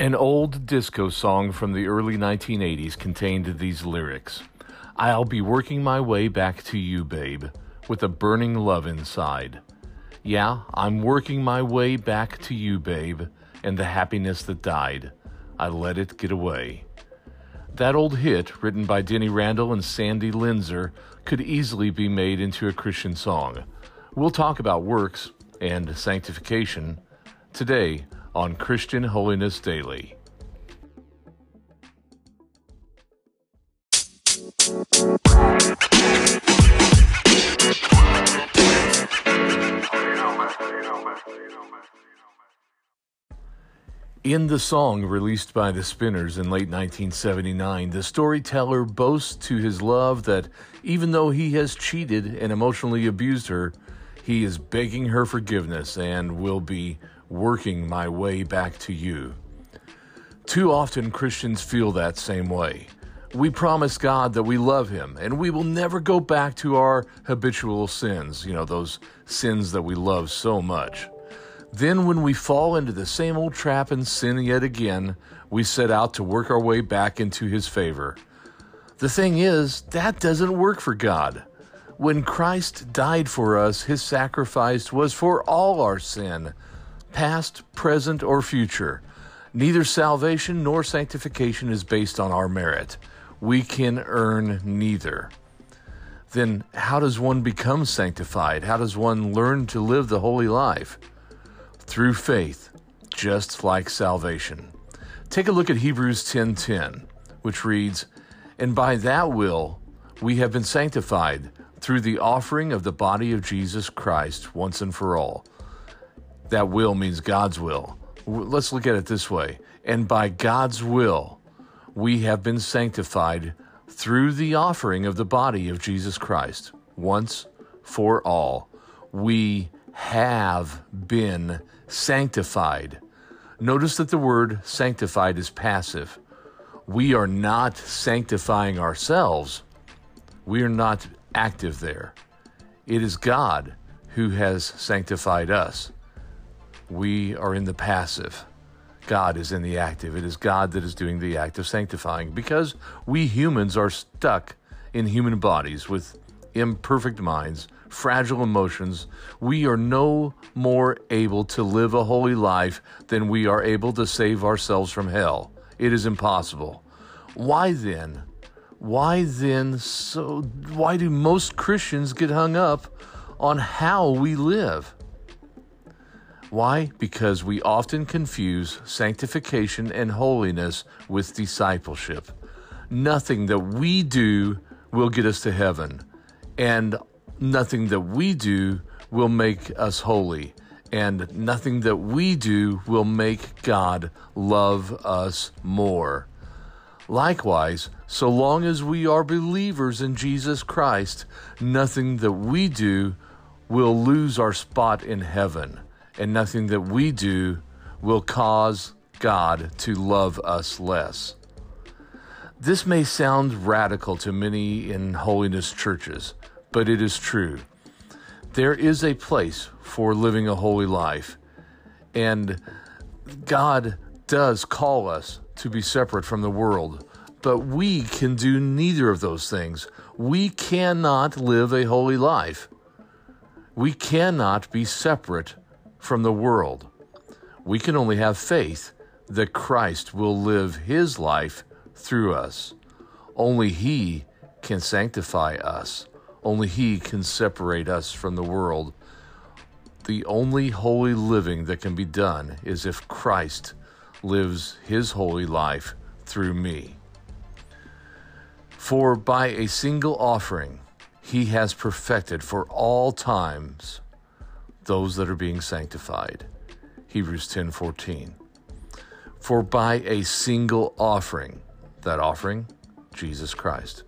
An old disco song from the early 1980s contained these lyrics I'll be working my way back to you, babe, with a burning love inside. Yeah, I'm working my way back to you, babe, and the happiness that died. I let it get away. That old hit, written by Denny Randell and Sandy Linzer, could easily be made into a Christian song. We'll talk about works and sanctification today on Christian Holiness Daily. In the song released by the Spinners in late 1979, the storyteller boasts to his love that even though he has cheated and emotionally abused her, he is begging her forgiveness and will be working my way back to you. Too often Christians feel that same way. We promise God that we love Him and we will never go back to our habitual sins, you know, those sins that we love so much. Then, when we fall into the same old trap and sin yet again, we set out to work our way back into His favor. The thing is, that doesn't work for God. When Christ died for us, His sacrifice was for all our sin past, present, or future. Neither salvation nor sanctification is based on our merit. We can earn neither. Then, how does one become sanctified? How does one learn to live the holy life? Through faith, just like salvation. Take a look at Hebrews 10:10, which reads, "And by that will we have been sanctified through the offering of the body of Jesus Christ once and for all." That will means God's will. Let's look at it this way. And by God's will, we have been sanctified through the offering of the body of Jesus Christ once for all. We have been sanctified. Notice that the word sanctified is passive. We are not sanctifying ourselves, we are not active there. It is God who has sanctified us we are in the passive. God is in the active. It is God that is doing the act of sanctifying because we humans are stuck in human bodies with imperfect minds, fragile emotions. We are no more able to live a holy life than we are able to save ourselves from hell. It is impossible. Why then? Why then so why do most Christians get hung up on how we live? Why? Because we often confuse sanctification and holiness with discipleship. Nothing that we do will get us to heaven, and nothing that we do will make us holy, and nothing that we do will make God love us more. Likewise, so long as we are believers in Jesus Christ, nothing that we do will lose our spot in heaven and nothing that we do will cause God to love us less. This may sound radical to many in holiness churches, but it is true. There is a place for living a holy life, and God does call us to be separate from the world, but we can do neither of those things. We cannot live a holy life. We cannot be separate from the world. We can only have faith that Christ will live his life through us. Only he can sanctify us. Only he can separate us from the world. The only holy living that can be done is if Christ lives his holy life through me. For by a single offering, he has perfected for all times those that are being sanctified. Hebrews 10:14. For by a single offering, that offering, Jesus Christ,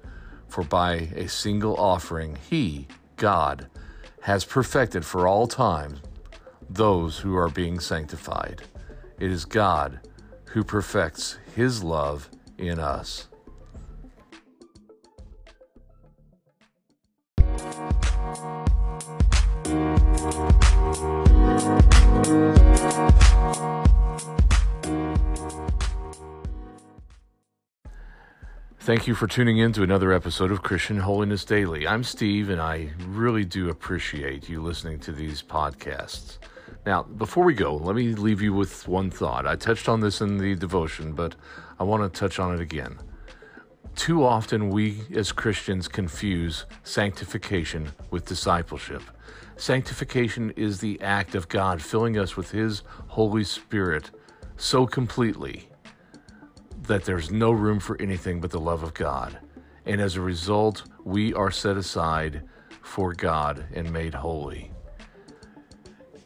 for by a single offering he, God, has perfected for all time those who are being sanctified. It is God who perfects his love in us. Thank you for tuning in to another episode of Christian Holiness Daily. I'm Steve, and I really do appreciate you listening to these podcasts. Now, before we go, let me leave you with one thought. I touched on this in the devotion, but I want to touch on it again. Too often, we as Christians confuse sanctification with discipleship. Sanctification is the act of God filling us with His Holy Spirit so completely that there's no room for anything but the love of God. And as a result, we are set aside for God and made holy.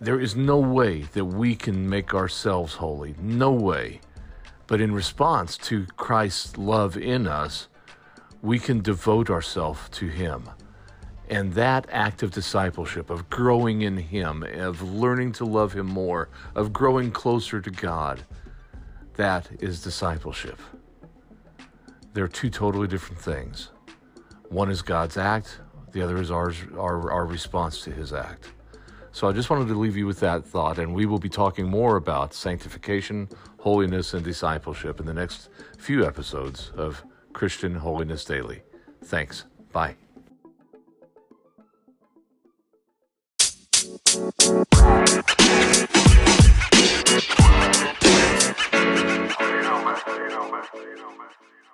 There is no way that we can make ourselves holy. No way. But in response to Christ's love in us, we can devote ourselves to Him. And that act of discipleship, of growing in Him, of learning to love Him more, of growing closer to God, that is discipleship. They're two totally different things. One is God's act, the other is ours, our, our response to his act. So I just wanted to leave you with that thought, and we will be talking more about sanctification, holiness, and discipleship in the next few episodes of Christian Holiness Daily. Thanks. Bye. Thank you masculino, masculino, masculino.